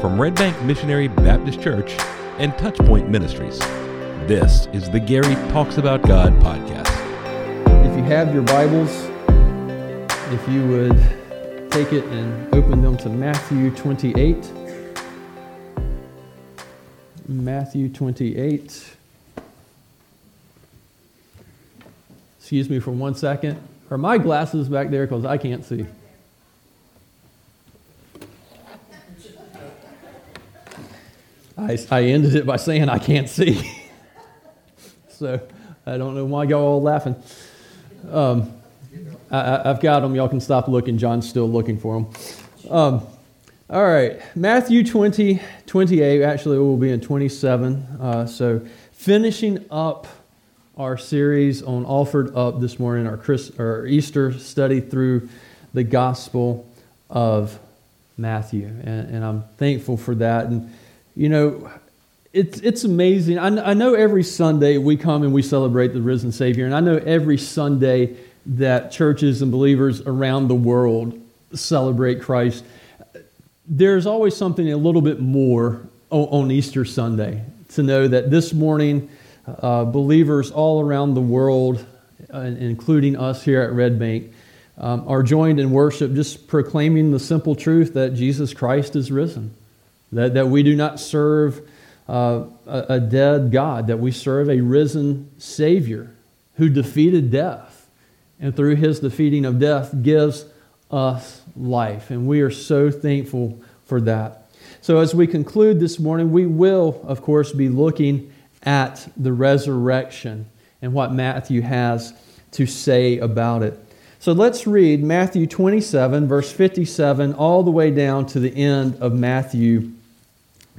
from Red Bank Missionary Baptist Church and Touchpoint Ministries. This is the Gary Talks About God podcast. If you have your Bibles, if you would take it and open them to Matthew 28. Matthew 28. Excuse me for one second. Are my glasses back there? Because I can't see. I, I ended it by saying I can't see. so I don't know why y'all all laughing. Um, I, have got them. Y'all can stop looking. John's still looking for them. Um, all right. Matthew 20, 28. Actually, we'll be in 27. Uh, so finishing up our series on Offered Up this morning, our, Chris, our Easter study through the Gospel of Matthew. And, and I'm thankful for that. And you know, it's, it's amazing. I, I know every Sunday we come and we celebrate the risen Savior, and I know every Sunday that churches and believers around the world celebrate Christ. There's always something a little bit more on, Easter Sunday to know that this morning, uh, believers all around the world, uh, including us here at Red Bank, um, are joined in worship just proclaiming the simple truth that Jesus Christ is risen. That, that we do not serve uh, a, a dead God, that we serve a risen Savior who defeated death. And through his defeating of death, gives us life. And we are so thankful for that. So, as we conclude this morning, we will, of course, be looking at the resurrection and what Matthew has to say about it. So let's read Matthew 27, verse 57, all the way down to the end of Matthew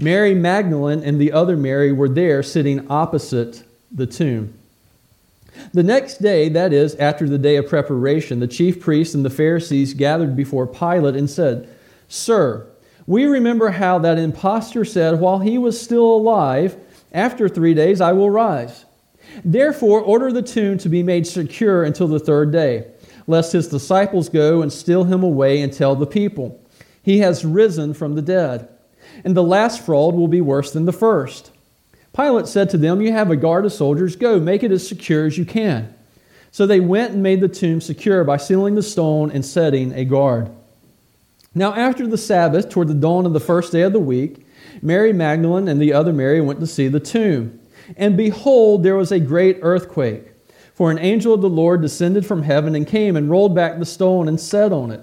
Mary Magdalene and the other Mary were there sitting opposite the tomb. The next day, that is, after the day of preparation, the chief priests and the Pharisees gathered before Pilate and said, Sir, we remember how that impostor said, While he was still alive, after three days I will rise. Therefore, order the tomb to be made secure until the third day, lest his disciples go and steal him away and tell the people, He has risen from the dead and the last fraud will be worse than the first. Pilate said to them, You have a guard of soldiers. Go, make it as secure as you can. So they went and made the tomb secure by sealing the stone and setting a guard. Now, after the Sabbath, toward the dawn of the first day of the week, Mary Magdalene and the other Mary went to see the tomb. And behold, there was a great earthquake. For an angel of the Lord descended from heaven and came and rolled back the stone and sat on it.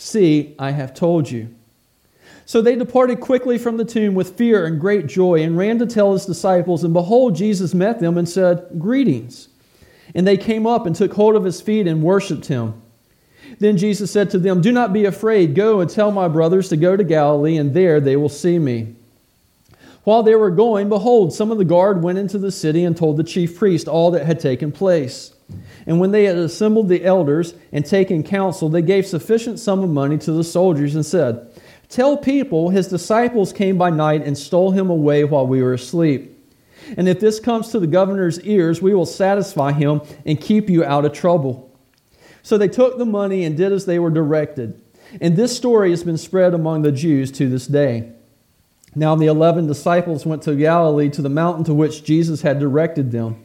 See, I have told you. So they departed quickly from the tomb with fear and great joy and ran to tell his disciples. And behold, Jesus met them and said, Greetings. And they came up and took hold of his feet and worshipped him. Then Jesus said to them, Do not be afraid. Go and tell my brothers to go to Galilee, and there they will see me. While they were going, behold, some of the guard went into the city and told the chief priest all that had taken place. And when they had assembled the elders and taken counsel, they gave sufficient sum of money to the soldiers and said, Tell people his disciples came by night and stole him away while we were asleep. And if this comes to the governor's ears, we will satisfy him and keep you out of trouble. So they took the money and did as they were directed. And this story has been spread among the Jews to this day. Now the eleven disciples went to Galilee to the mountain to which Jesus had directed them.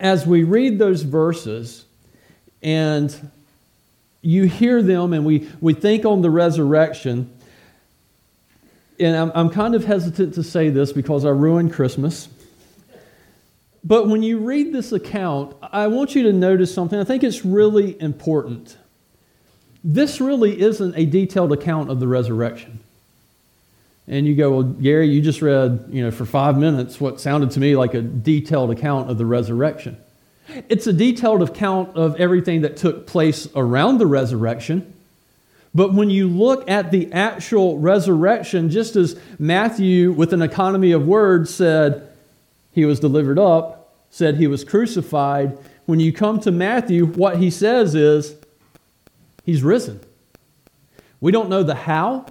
as we read those verses and you hear them and we, we think on the resurrection, and I'm, I'm kind of hesitant to say this because I ruined Christmas. But when you read this account, I want you to notice something. I think it's really important. This really isn't a detailed account of the resurrection. And you go, well, Gary, you just read, you know, for five minutes what sounded to me like a detailed account of the resurrection. It's a detailed account of everything that took place around the resurrection. But when you look at the actual resurrection, just as Matthew, with an economy of words, said he was delivered up, said he was crucified, when you come to Matthew, what he says is he's risen. We don't know the how,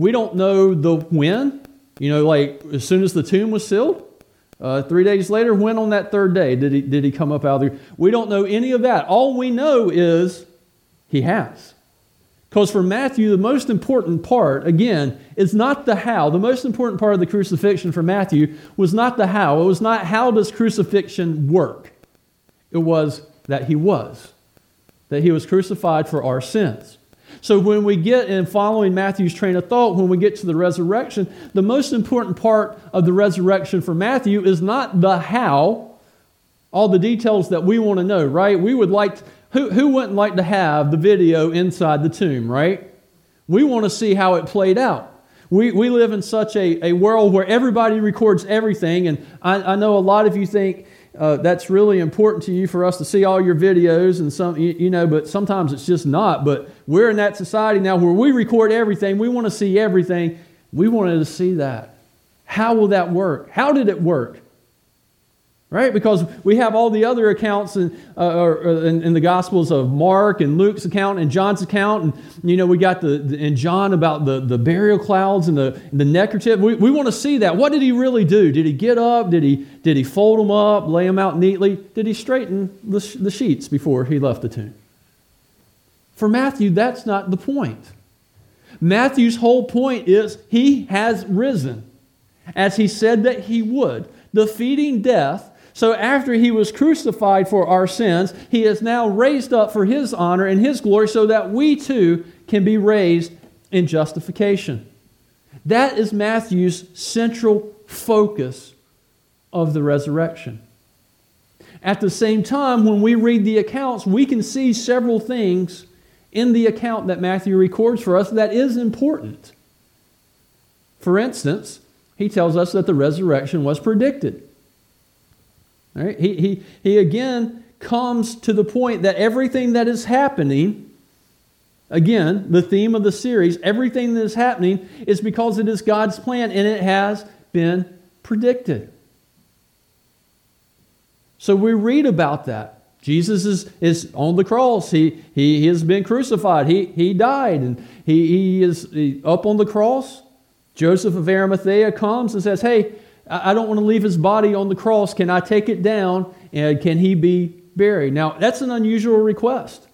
we don't know the when. You know, like as soon as the tomb was sealed, uh, three days later, when on that third day did he, did he come up out of there? We don't know any of that. All we know is he has. Because for Matthew, the most important part, again, is not the how. The most important part of the crucifixion for Matthew was not the how. It was not how does crucifixion work. It was that he was. That he was crucified for our sins. So when we get in following Matthew's train of thought, when we get to the resurrection, the most important part of the resurrection for Matthew is not the how, all the details that we want to know, right? We would like to, who, who wouldn't like to have the video inside the tomb, right? We want to see how it played out. We, we live in such a, a world where everybody records everything, and I, I know a lot of you think uh, that's really important to you for us to see all your videos and some, you, you know, but sometimes it's just not. But we're in that society now where we record everything, we want to see everything. We wanted to see that. How will that work? How did it work? Right? Because we have all the other accounts in, uh, in, in, the Gospels of Mark and Luke's account and John's account. And, you know, we got the, the in John about the, the burial clouds and the, the neckerchief. We, we want to see that. What did he really do? Did he get up? Did he, did he fold them up, lay them out neatly? Did he straighten the, the sheets before he left the tomb? For Matthew, that's not the point. Matthew's whole point is he has risen, as he said that he would, defeating death so after he was crucified for our sins, he is now raised up for his honor and his glory so that we too can be raised in justification. That is Matthew's central focus of the resurrection. At the same time, when we read the accounts, we can see several things in the account that Matthew records for us that is important. For instance, he tells us that the resurrection was predicted. Right? He, he, he again comes to the point that everything that is happening, again, the theme of the series, everything that is happening is because it is God's plan and it has been predicted. So we read about that. Jesus is, is on the cross. He, he, he has been crucified. He, he died and he, he is up on the cross. Joseph of Arimathea comes and says, Hey, I don't want to leave his body on the cross. Can I take it down and can he be buried? Now, that's an unusual request.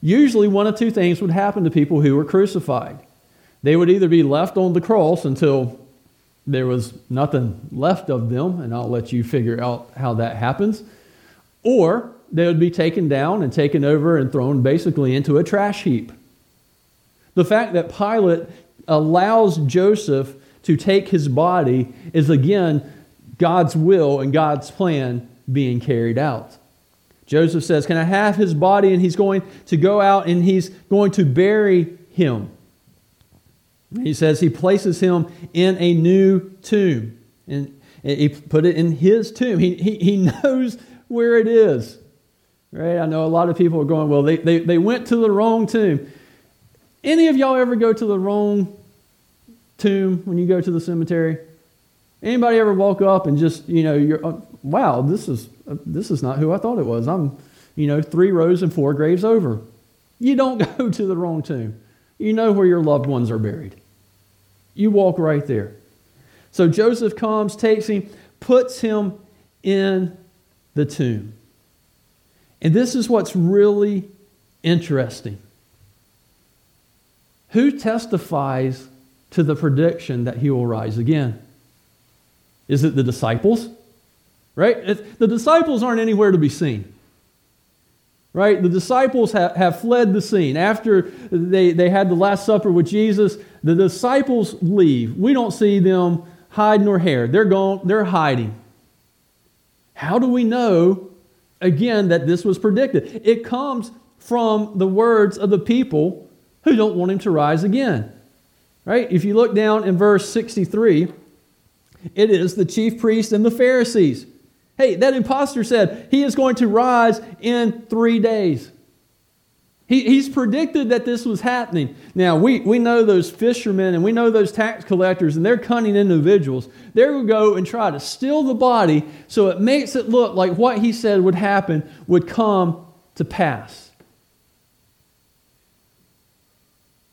Usually, one of two things would happen to people who were crucified. They would either be left on the cross until there was nothing left of them, and I'll let you figure out how that happens, or they would be taken down and taken over and thrown basically into a trash heap. The fact that Pilate allows Joseph to take his body is again God's will and God's plan being carried out. Joseph says, Can I have his body? And he's going to go out and he's going to bury him. He says he places him in a new tomb. And he put it in his tomb. He, he, he knows where it is. Right? I know a lot of people are going, well, they, they, they went to the wrong tomb. Any of y'all ever go to the wrong tomb when you go to the cemetery? Anybody ever woke up and just, you know, you're, uh, wow, this is, uh, this is not who I thought it was. I'm, you know, three rows and four graves over. You don't go to the wrong tomb. You know where your loved ones are buried. You walk right there. So Joseph comes, takes him, puts him in the tomb. And this is what's really interesting. Who testifies to the prediction that he will rise again? Is it the disciples? Right? It's, the disciples aren't anywhere to be seen. Right? The disciples have, have fled the scene. After they, they had the Last Supper with Jesus, the disciples leave. We don't see them hide nor hair. They're gone, they're hiding. How do we know, again, that this was predicted? It comes from the words of the people who don't want him to rise again. Right? If you look down in verse 63, it is the chief priests and the Pharisees. Hey, that impostor said he is going to rise in three days. He, he's predicted that this was happening. Now, we, we know those fishermen and we know those tax collectors, and they're cunning individuals. They're going to go and try to steal the body so it makes it look like what he said would happen would come to pass.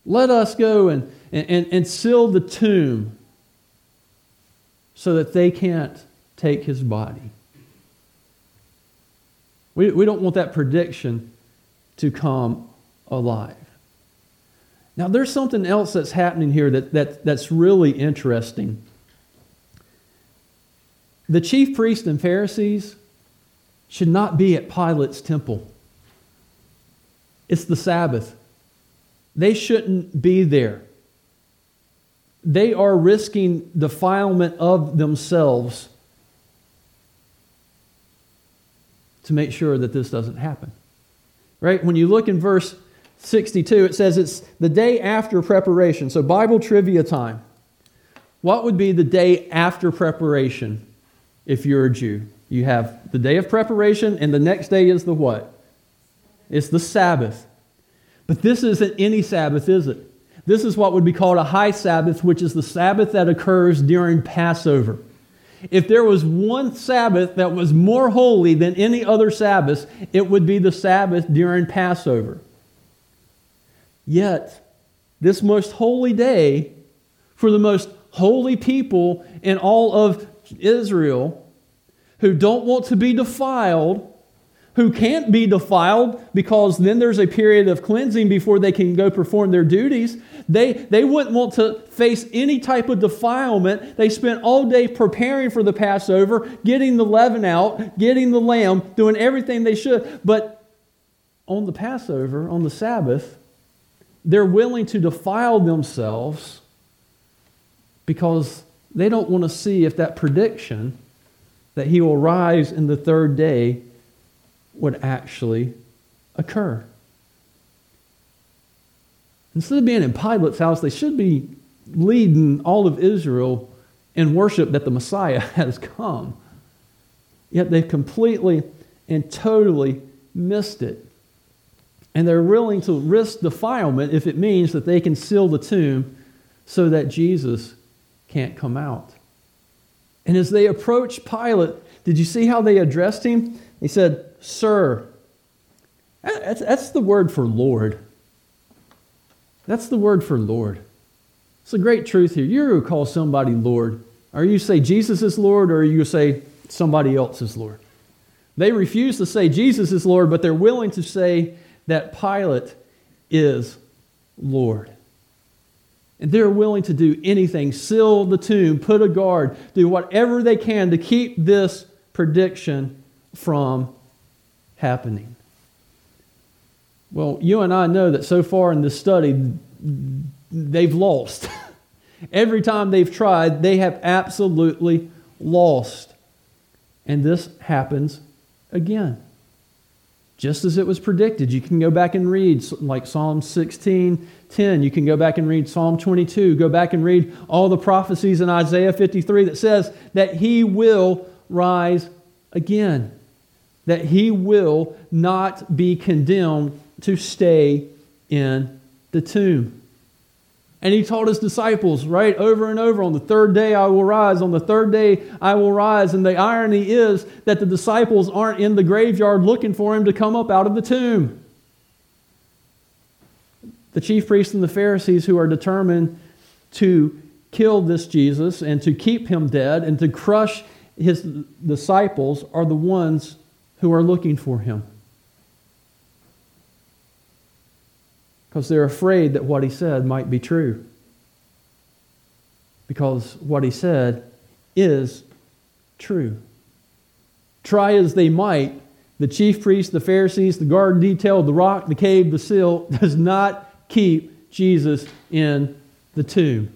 Let us go and, and, and seal the tomb so that they can't take his body. We, we don't want that prediction to come alive. Now, there's something else that's happening here that, that, that's really interesting. The chief priests and Pharisees should not be at Pilate's temple. It's the Sabbath. They shouldn't be there. They are risking defilement of themselves to make sure that this doesn't happen. Right? When you look in verse 62, it says it's the day after preparation. So, Bible trivia time. What would be the day after preparation if you're a Jew? You have the day of preparation, and the next day is the what? It's the Sabbath. But this isn't any Sabbath, is it? This is what would be called a high Sabbath, which is the Sabbath that occurs during Passover. If there was one Sabbath that was more holy than any other Sabbath, it would be the Sabbath during Passover. Yet, this most holy day for the most holy people in all of Israel who don't want to be defiled who can't be defiled because then there's a period of cleansing before they can go perform their duties. They, they wouldn't want to face any type of defilement. They spent all day preparing for the Passover, getting the leaven out, getting the lamb, doing everything they should. But on the Passover, on the Sabbath, they're willing to defile themselves because they don't want to see if that prediction that he will rise in the third day would actually occur. Instead of being in Pilate's house, they should be leading all of Israel in worship that the Messiah has come. Yet they've completely and totally missed it. And they're willing to risk defilement if it means that they can seal the tomb so that Jesus can't come out. And as they approached Pilate, did you see how they addressed him? They said, Sir. That's, that's the word for Lord. That's the word for Lord. It's a great truth here. You ever call somebody Lord, or you say Jesus is Lord, or you say somebody else is Lord. They refuse to say Jesus is Lord, but they're willing to say that Pilate is Lord. And they're willing to do anything, seal the tomb, put a guard, do whatever they can to keep this prediction from happening. Well, you and I know that so far in this study, they've lost. Every time they've tried, they have absolutely lost. And this happens again. Just as it was predicted. You can go back and read like Psalm 16, 10. You can go back and read Psalm 22. Go back and read all the prophecies in Isaiah 53 that says that he will rise again that he will not be condemned to stay in the tomb. And he told his disciples, right, over and over, on the third day I will rise, on the third day I will rise. And the irony is that the disciples aren't in the graveyard looking for him to come up out of the tomb. The chief priests and the Pharisees, who are determined to kill this Jesus and to keep him dead and to crush his disciples are the ones who are looking for him. Because they're afraid that what he said might be true. Because what he said is true. Try as they might, the chief priests, the Pharisees, the guard detail, the rock, the cave, the seal does not keep Jesus in the tomb.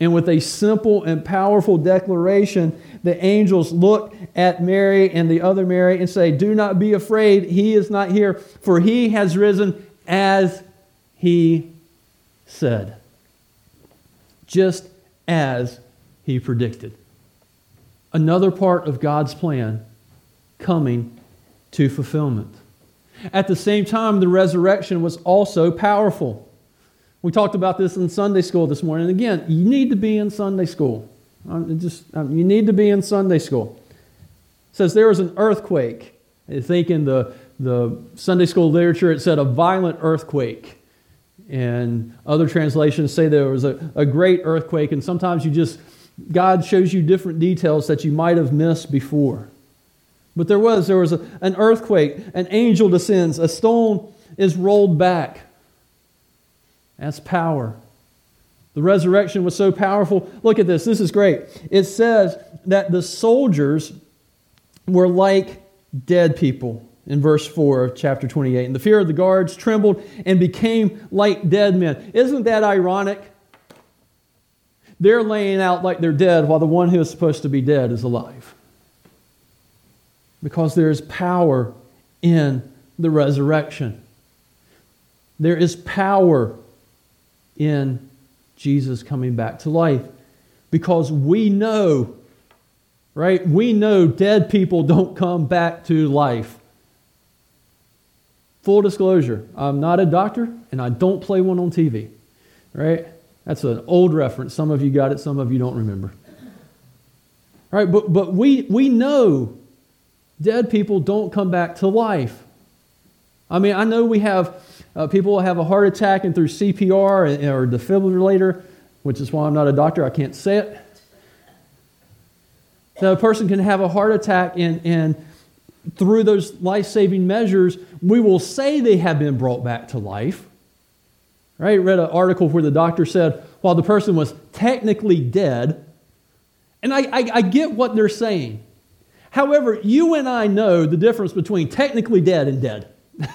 And with a simple and powerful declaration, the angels look at Mary and the other Mary and say, Do not be afraid. He is not here, for he has risen as he said. Just as he predicted. Another part of God's plan coming to fulfillment. At the same time, the resurrection was also powerful. We talked about this in Sunday school this morning. And again, you need to be in Sunday school. Um, just, um, you need to be in Sunday school. It says there was an earthquake. I think in the, the Sunday school literature it said a violent earthquake. And other translations say there was a, a great earthquake. And sometimes you just, God shows you different details that you might have missed before. But there was, there was a, an earthquake, an angel descends, a stone is rolled back. That's power. The resurrection was so powerful. Look at this. This is great. It says that the soldiers were like dead people in verse 4 of chapter 28. And the fear of the guards trembled and became like dead men. Isn't that ironic? They're laying out like they're dead while the one who is supposed to be dead is alive. Because there is power in the resurrection. There is power in Jesus coming back to life. Because we know, right? We know dead people don't come back to life. Full disclosure, I'm not a doctor and I don't play one on TV, right? That's an old reference. Some of you got it, some of you don't remember. Right? But, but we, we know dead people don't come back to life. I mean, I know we have uh, people have a heart attack and through CPR or defibrillator, which is why I'm not a doctor, I can't say it. So a person can have a heart attack and, and through those life saving measures, we will say they have been brought back to life. Right? Read an article where the doctor said, while the person was technically dead, and I, I, I get what they're saying. However, you and I know the difference between technically dead and dead.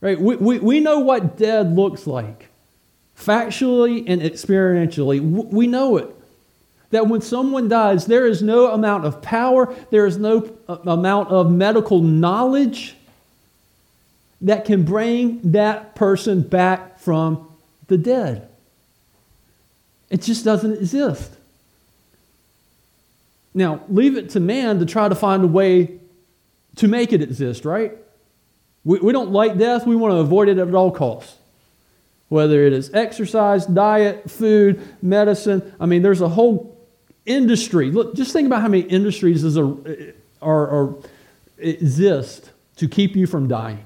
Right? We, we, we know what dead looks like. Factually and experientially, we know it. That when someone dies, there is no amount of power, there is no uh, amount of medical knowledge that can bring that person back from the dead. It just doesn't exist. Now, leave it to man to try to find a way to make it exist, right? We, we don't like death, we want to avoid it at all costs. Whether it is exercise, diet, food, medicine. I mean, there's a whole industry. Look, just think about how many industries is a, are, are, exist to keep you from dying.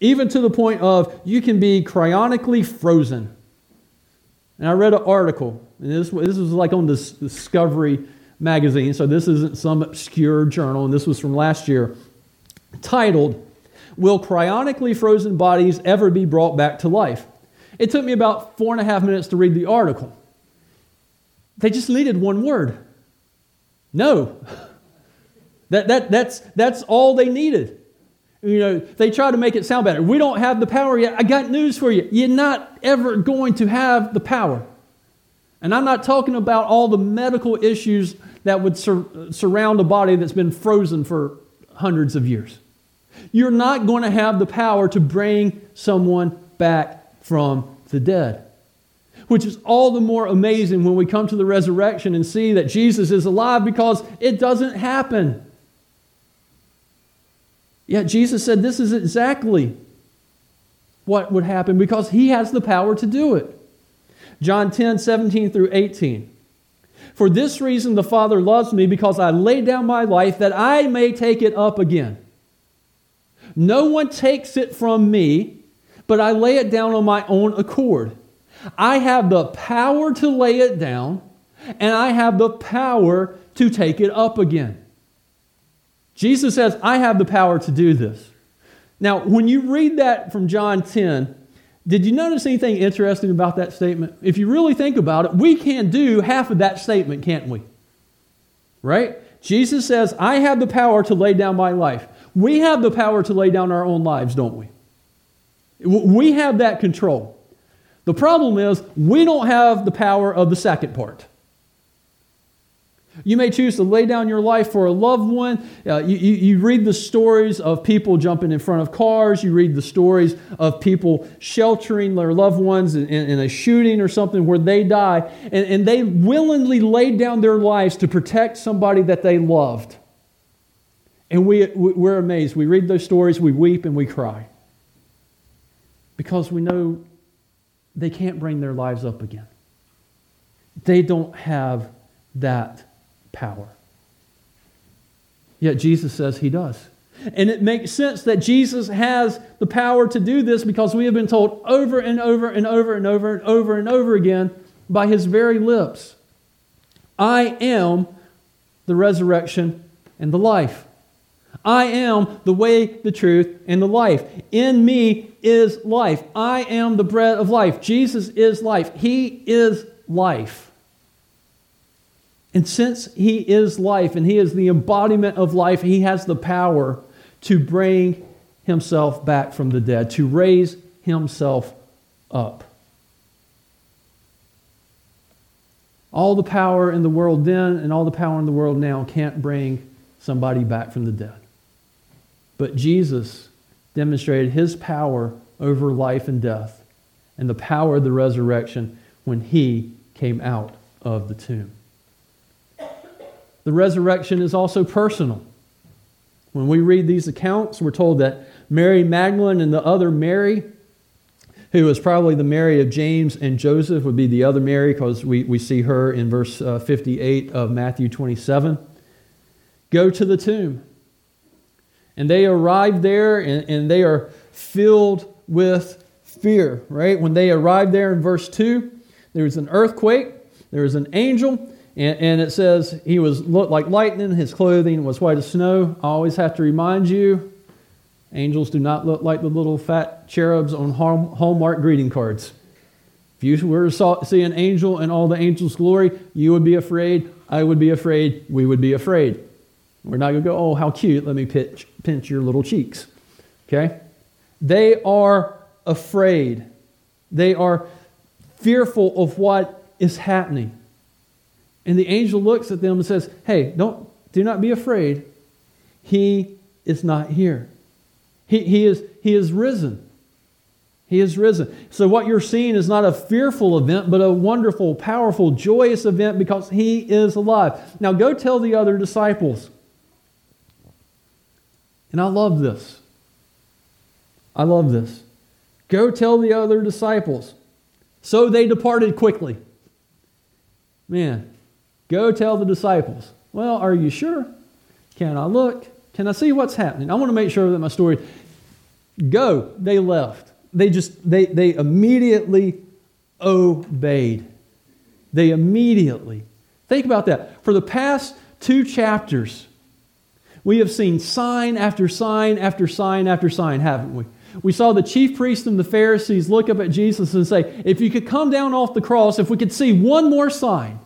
Even to the point of you can be cryonically frozen. And I read an article, and this, this was like on this Discovery magazine, so this isn't some obscure journal, and this was from last year, titled Will cryonically frozen bodies ever be brought back to life? It took me about four and a half minutes to read the article. They just needed one word no. That, that, that's, that's all they needed. You know, they try to make it sound better. We don't have the power yet. I got news for you. You're not ever going to have the power. And I'm not talking about all the medical issues that would sur- surround a body that's been frozen for hundreds of years. You're not going to have the power to bring someone back from the dead. Which is all the more amazing when we come to the resurrection and see that Jesus is alive because it doesn't happen. Yet Jesus said this is exactly what would happen because he has the power to do it. John 10, 17 through 18. For this reason the Father loves me because I lay down my life that I may take it up again. No one takes it from me, but I lay it down on my own accord. I have the power to lay it down, and I have the power to take it up again. Jesus says, I have the power to do this. Now, when you read that from John 10, did you notice anything interesting about that statement? If you really think about it, we can do half of that statement, can't we? Right? Jesus says, I have the power to lay down my life. We have the power to lay down our own lives, don't we? We have that control. The problem is, we don't have the power of the second part. You may choose to lay down your life for a loved one. Uh, you, you, you, read the stories of people jumping in front of cars. You read the stories of people sheltering their loved ones in, in, in a shooting or something where they die. And, and they willingly laid down their lives to protect somebody that they loved. And we, we're amazed. We read those stories, we weep, and we cry. Because we know they can't bring their lives up again. They don't have that power. Yet Jesus says he does. And it makes sense that Jesus has the power to do this because we have been told over and over and over and over and over and over again by his very lips I am the resurrection and the life. I am the way, the truth, and the life. In me is life. I am the bread of life. Jesus is life. He is life. And since He is life and He is the embodiment of life, He has the power to bring Himself back from the dead, to raise Himself up. All the power in the world then and all the power in the world now can't bring somebody back from the dead. But Jesus demonstrated his power over life and death and the power of the resurrection when he came out of the tomb. The resurrection is also personal. When we read these accounts, we're told that Mary Magdalene and the other Mary, who was probably the Mary of James and Joseph, would be the other Mary because we, we see her in verse uh, 58 of Matthew 27, go to the tomb. And they arrive there and, and they are filled with fear, right? When they arrive there in verse 2, there was an earthquake, there was an angel, and, and it says he was looked like lightning, his clothing was white as snow. I always have to remind you angels do not look like the little fat cherubs on Hallmark greeting cards. If you were to see an angel in all the angel's glory, you would be afraid. I would be afraid. We would be afraid. We're not going to go, oh, how cute. Let me pinch, pinch your little cheeks. Okay? They are afraid. They are fearful of what is happening. And the angel looks at them and says, Hey, don't, do not be afraid. He is not here. He, he, is, he is risen. He is risen. So, what you're seeing is not a fearful event, but a wonderful, powerful, joyous event because he is alive. Now, go tell the other disciples. And I love this. I love this. Go tell the other disciples. So they departed quickly. Man, Go tell the disciples. Well, are you sure? Can I look? Can I see what's happening? I want to make sure that my story. Go. They left. They just, they, they immediately obeyed. They immediately. Think about that. For the past two chapters, we have seen sign after sign after sign after sign, haven't we? We saw the chief priests and the Pharisees look up at Jesus and say, If you could come down off the cross, if we could see one more sign,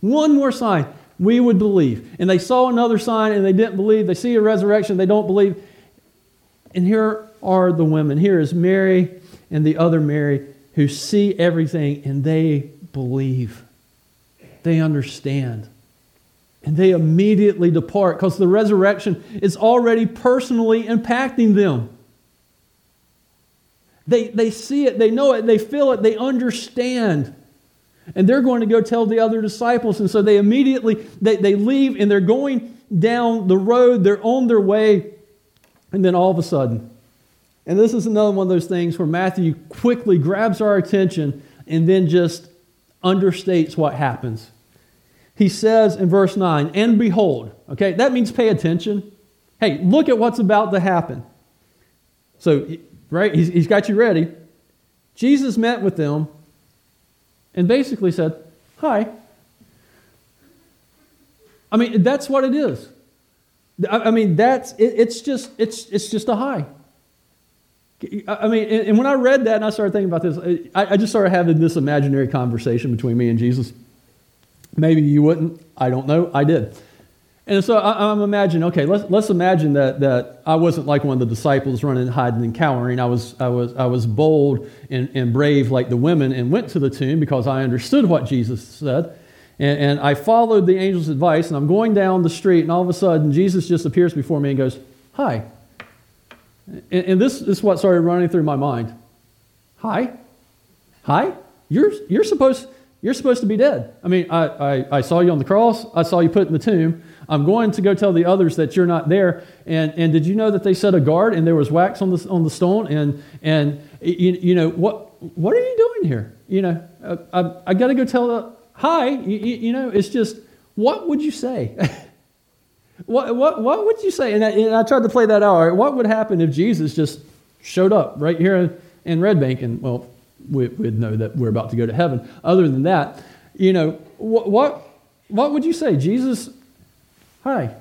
one more sign, we would believe. And they saw another sign and they didn't believe. They see a resurrection, they don't believe. And here are the women. Here is Mary and the other Mary who see everything and they believe. They understand. And they immediately depart because the resurrection is already personally impacting them. They, they see it, they know it, they feel it, they understand. And they're going to go tell the other disciples. And so they immediately they, they leave and they're going down the road. They're on their way. And then all of a sudden, and this is another one of those things where Matthew quickly grabs our attention and then just understates what happens. He says in verse 9, and behold, okay, that means pay attention. Hey, look at what's about to happen. So, right, he's, he's got you ready. Jesus met with them and basically said, Hi. I mean, that's what it is. I mean, that's it, it's just it's it's just a hi. I mean, and when I read that and I started thinking about this, I, just started having this imaginary conversation between me and Jesus. Maybe you wouldn't. I don't know. I did. And so I, am imagining, okay, let's, let's imagine that, that I wasn't like one of the disciples running, hiding, and cowering. I was, I was, I was bold and, and brave like the women and went to the tomb because I understood what Jesus said. And, and I followed the angel's advice, and I'm going down the street, and all of a sudden, Jesus just appears before me and goes, Hi. And, and this, this is what started running through my mind. Hi? Hi? You're, you're, supposed, you're supposed to be dead. I mean, I, I, I saw you on the cross, I saw you put in the tomb. I'm going to go tell the others that you're not there. And, and did you know that they set a guard and there was wax on the, on the stone? And, and you, you know, what, what are you doing here? You know, I, I, I got to go tell hi, you, you, know, it's just, what would you say? what, what, what would you say? And I, and I tried to play that out. What would happen if Jesus just showed up right here in Red Bank? And, well, we, would know that we're about to go to heaven. Other than that, you know, what, what, what would you say? Jesus, hi.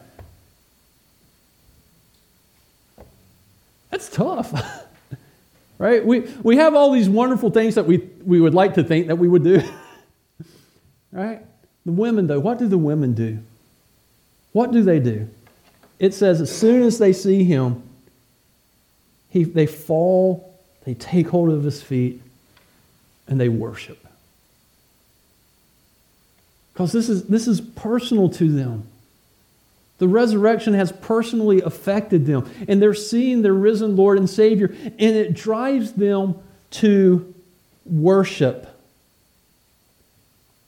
That's tough. right? We, we have all these wonderful things that we, we would like to think that we would do. Right? The women, though, what do the women do? What do they do? It says, as soon as they see him, he, they fall, they take hold of his feet, and they worship. Because this is, this is personal to them. The resurrection has personally affected them, and they're seeing their risen Lord and Savior, and it drives them to worship.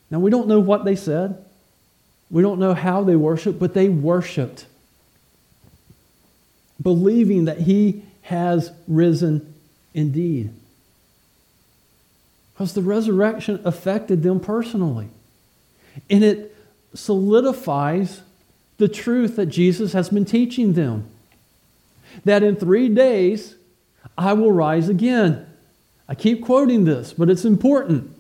Now, we don't know what they said. We don't know how they worshiped, but they worshiped, believing that he has risen indeed. Because the resurrection affected them personally. And it solidifies the truth that Jesus has been teaching them that in three days I will rise again. I keep quoting this, but it's important.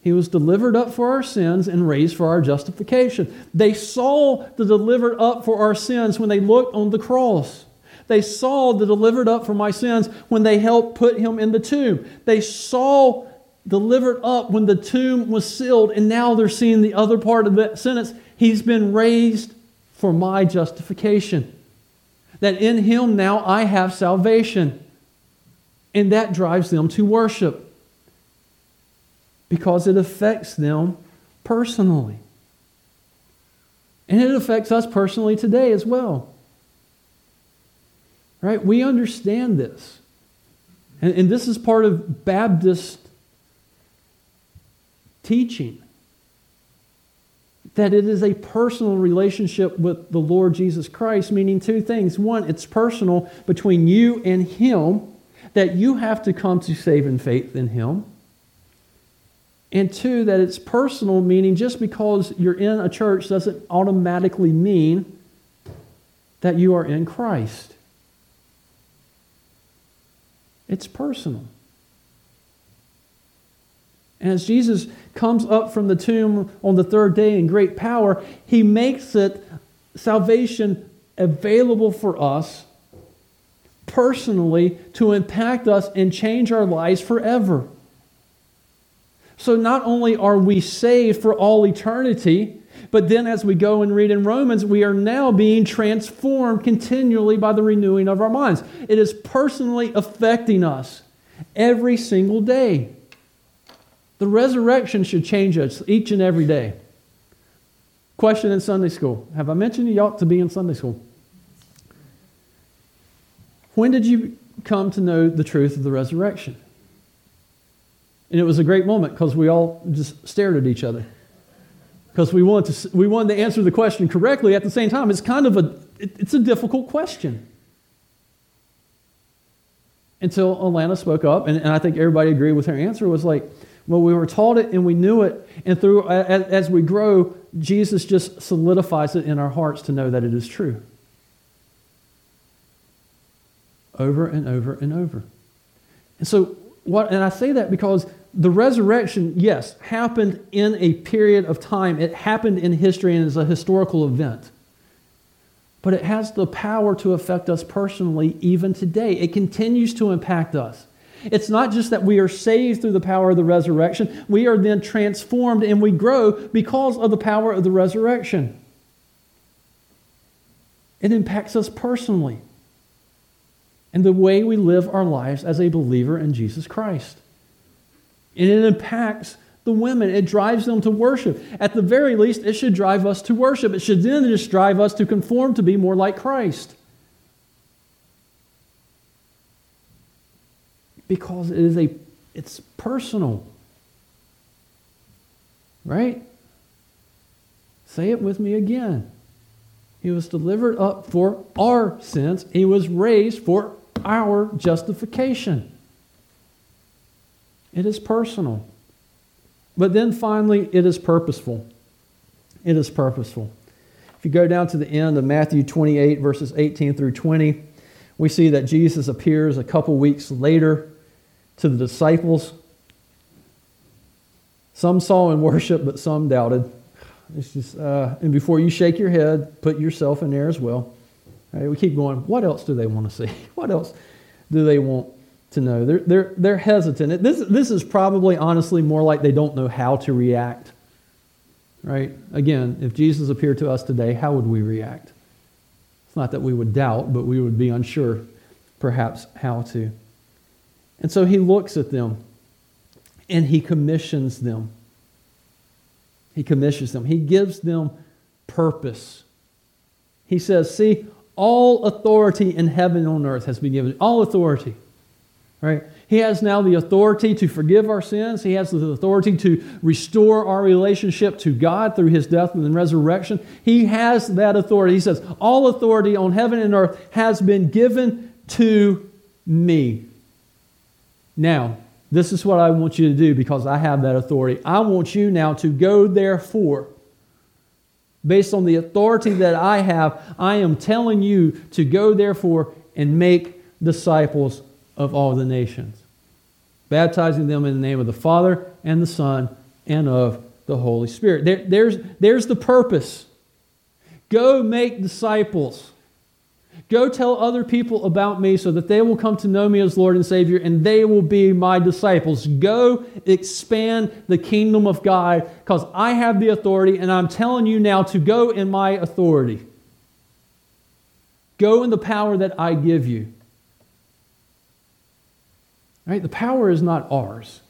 He was delivered up for our sins and raised for our justification. They saw the delivered up for our sins when they looked on the cross. They saw the delivered up for my sins when they helped put him in the tomb. They saw delivered up when the tomb was sealed, and now they're seeing the other part of that sentence. He's been raised for my justification. That in him now I have salvation. And that drives them to worship because it affects them personally. And it affects us personally today as well. Right? We understand this. And, and this is part of Baptist teaching that it is a personal relationship with the Lord Jesus Christ, meaning two things. One, it's personal between you and Him, that you have to come to saving faith in Him. And two, that it's personal, meaning just because you're in a church doesn't automatically mean that you are in Christ. It's personal. And as Jesus comes up from the tomb on the third day in great power, he makes it salvation available for us personally to impact us and change our lives forever. So not only are we saved for all eternity, but then as we go and read in Romans, we are now being transformed continually by the renewing of our minds. It is personally affecting us every single day. The resurrection should change us each and every day. Question in Sunday school Have I mentioned you ought to be in Sunday school? When did you come to know the truth of the resurrection? And it was a great moment because we all just stared at each other. Because we wanted, to, we wanted to answer the question correctly at the same time. It's kind of a, it, it's a difficult question. Until Alana spoke up, and, and I think everybody agreed with her answer, was like, well, we were taught it and we knew it, and through as, we grow, Jesus just solidifies it in our hearts to know that it is true. Over and over and over. And so what, and I say that because the resurrection, yes, happened in a period of time. It happened in history and is a historical event. But it has the power to affect us personally even today. It continues to impact us. It's not just that we are saved through the power of the resurrection, we are then transformed and we grow because of the power of the resurrection. It impacts us personally and the way we live our lives as a believer in Jesus Christ. And it impacts the women. It drives them to worship. At the very least, it should drive us to worship. It should then just drive us to conform to be more like Christ. Because it is a it's personal. Right? Say it with me again. He was delivered up for our sins. He was raised for our justification. It is personal. But then finally, it is purposeful. It is purposeful. If you go down to the end of Matthew 28, verses 18 through 20, we see that Jesus appears a couple weeks later to the disciples. Some saw and worshiped, but some doubted. It's just, uh, and before you shake your head, put yourself in there as well. Right, we keep going. What else do they want to see? What else do they want to know. They're, they're, they're hesitant. This, this is probably honestly more like they don't know how to react. Right? Again, if Jesus appeared to us today, how would we react? It's not that we would doubt, but we would be unsure, perhaps, how to. And so he looks at them and he commissions them. He commissions them. He gives them purpose. He says, See, all authority in heaven and on earth has been given. All authority. Right? He has now the authority to forgive our sins. He has the authority to restore our relationship to God through his death and resurrection. He has that authority. He says, All authority on heaven and earth has been given to me. Now, this is what I want you to do because I have that authority. I want you now to go, therefore. Based on the authority that I have, I am telling you to go, therefore, and make disciples of all the nations, baptizing them in the name of the Father and the Son and of the Holy Spirit. There, there's, there's the purpose. Go make disciples. Go tell other people about me so that they will come to know me as Lord and Savior and they will be my disciples. Go expand the kingdom of God because I have the authority and I'm telling you now to go in my authority. Go in the power that I give you. Right? The power is not ours.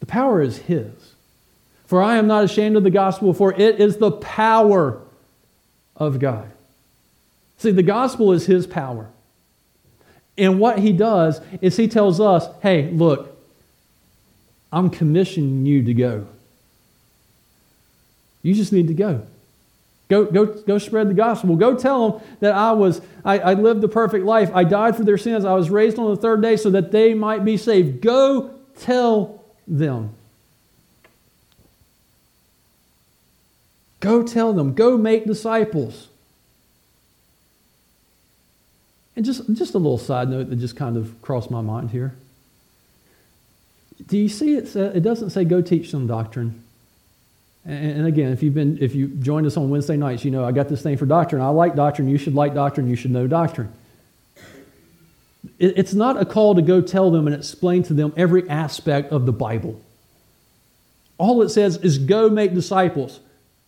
The power is His. For I am not ashamed of the gospel, for it is the power of God. See, the gospel is His power. And what He does is He tells us, hey, look, I'm commissioning you to go. You just need to go. Go, go, go spread the gospel. Go tell them that I was, I, I lived the perfect life. I died for their sins. I was raised on the third day so that they might be saved. Go tell them. Go tell them. Go make disciples. And just, just a little side note that just kind of crossed my mind here. Do you see it? It doesn't say go teach them doctrine. And again, if you've been if you joined us on Wednesday nights, you know I got this thing for doctrine. I like doctrine. You should like doctrine. You should know doctrine. It's not a call to go tell them and explain to them every aspect of the Bible. All it says is go make disciples.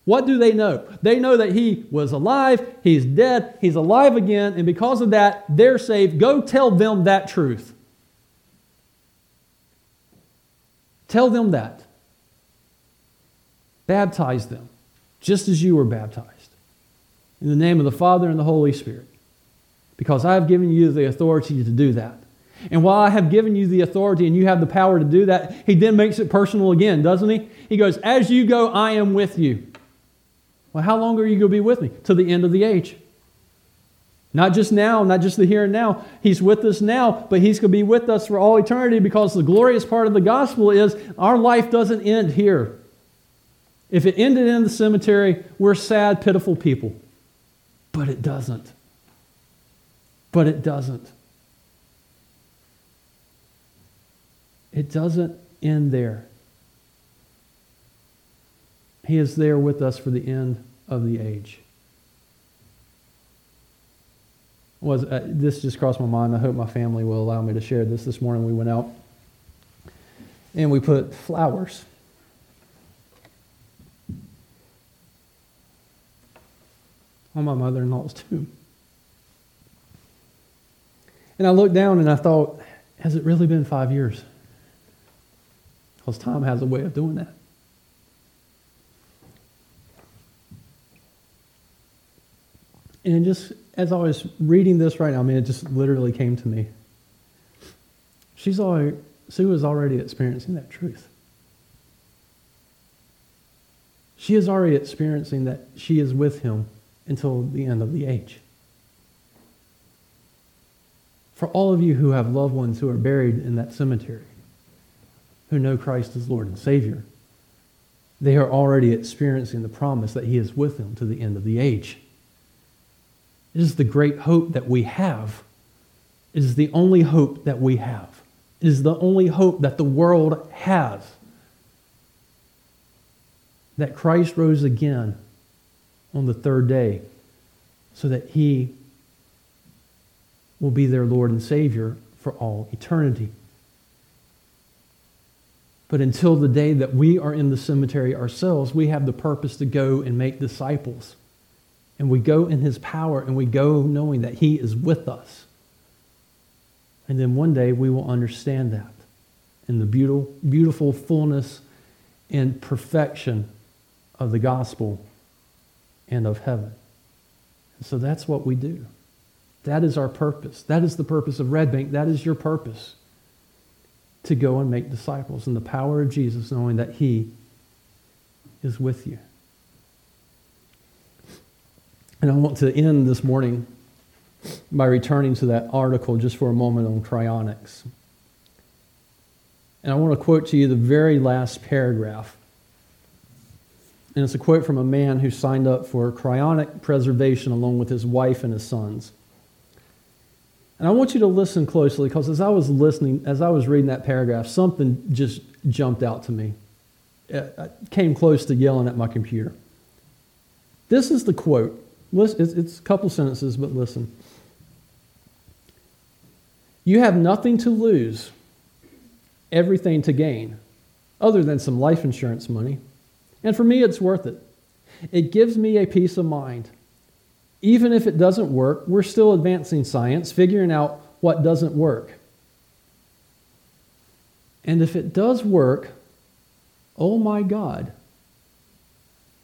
What do they know? They know that he was alive, he's dead, he's alive again, and because of that, they're saved. Go tell them that truth. Tell them that. Baptize them, just as you were baptized, in the name of the Father and the Holy Spirit, because I have given you the authority to do that. And while I have given you the authority and you have the power to do that, he then makes it personal again, doesn't he? He goes, As you go, I am with you. Well, how long are you going to be with me? To the end of the age. Not just now, not just the here and now. He's with us now, but He's going to be with us for all eternity because the glorious part of the gospel is our life doesn't end here. If it ended in the cemetery, we're sad, pitiful people. But it doesn't. But it doesn't. it doesn't end there. He is there with us for the end of the age. Was uh, this just crossed my mind? I hope my family will allow me to share this. This morning we went out and we put flowers on my mother-in-law's tomb. And I looked down and I thought, has it really been five years? Because time has a way of doing that. And just as I was reading this right now, I mean, it just literally came to me. She's already, Sue is already experiencing that truth. She is already experiencing that she is with him until the end of the age. For all of you who have loved ones who are buried in that cemetery, who know Christ as Lord and Savior, they are already experiencing the promise that He is with them to the end of the age. It is the great hope that we have. It is the only hope that we have. It is the only hope that the world has. That Christ rose again on the third day so that he will be their Lord and Savior for all eternity. But until the day that we are in the cemetery ourselves, we have the purpose to go and make disciples. And we go in his power and we go knowing that he is with us. And then one day we will understand that in the beautiful, beautiful fullness and perfection of the gospel and of heaven. So that's what we do. That is our purpose. That is the purpose of Red Bank. That is your purpose to go and make disciples in the power of Jesus, knowing that He is with you. And I want to end this morning by returning to that article just for a moment on cryonics. And I want to quote to you the very last paragraph and it's a quote from a man who signed up for cryonic preservation along with his wife and his sons. And I want you to listen closely because as I was listening, as I was reading that paragraph, something just jumped out to me. I came close to yelling at my computer. This is the quote. It's a couple sentences, but listen. You have nothing to lose, everything to gain, other than some life insurance money. And for me, it's worth it. It gives me a peace of mind. Even if it doesn't work, we're still advancing science, figuring out what doesn't work. And if it does work, oh my God,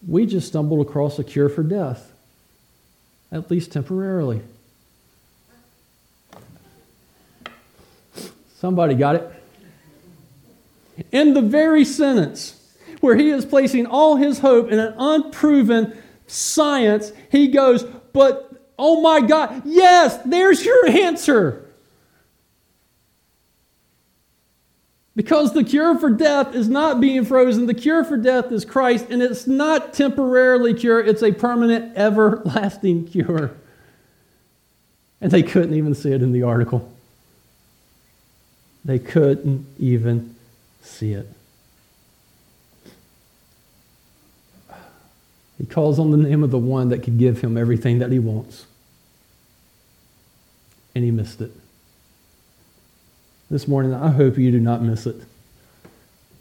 we just stumbled across a cure for death, at least temporarily. Somebody got it? In the very sentence where he is placing all his hope in an unproven science, he goes, But oh my God, yes, there's your answer. Because the cure for death is not being frozen. The cure for death is Christ, and it's not temporarily cure, it's a permanent, everlasting cure. And they couldn't even see it in the article. They couldn't even see it. He calls on the name of the one that could give him everything that he wants. And he missed it. This morning, I hope you do not miss it.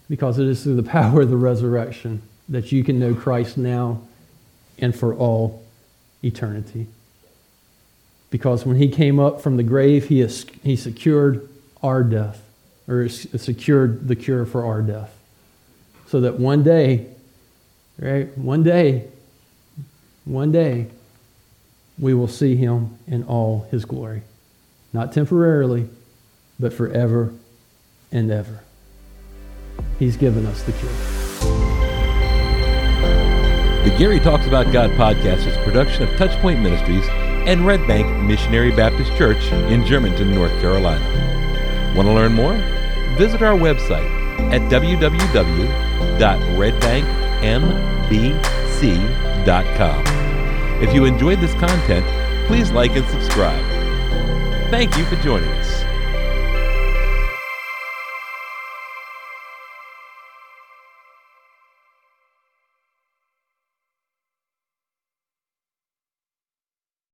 Because it is through the power of the resurrection that you can know Christ now and for all eternity. Because when he came up from the grave, he, he secured our death, or secured the cure for our death. So that one day, right, one day, one day, we will see him in all his glory. Not temporarily, but forever and ever. He's given us the cure. The Gary Talks About God podcast is a production of Touchpoint Ministries and Red Bank Missionary Baptist Church in Germanton, North Carolina. Want to learn more? Visit our website at www.redbankmbc.com. If you enjoyed this content, please like and subscribe. Thank you for joining us.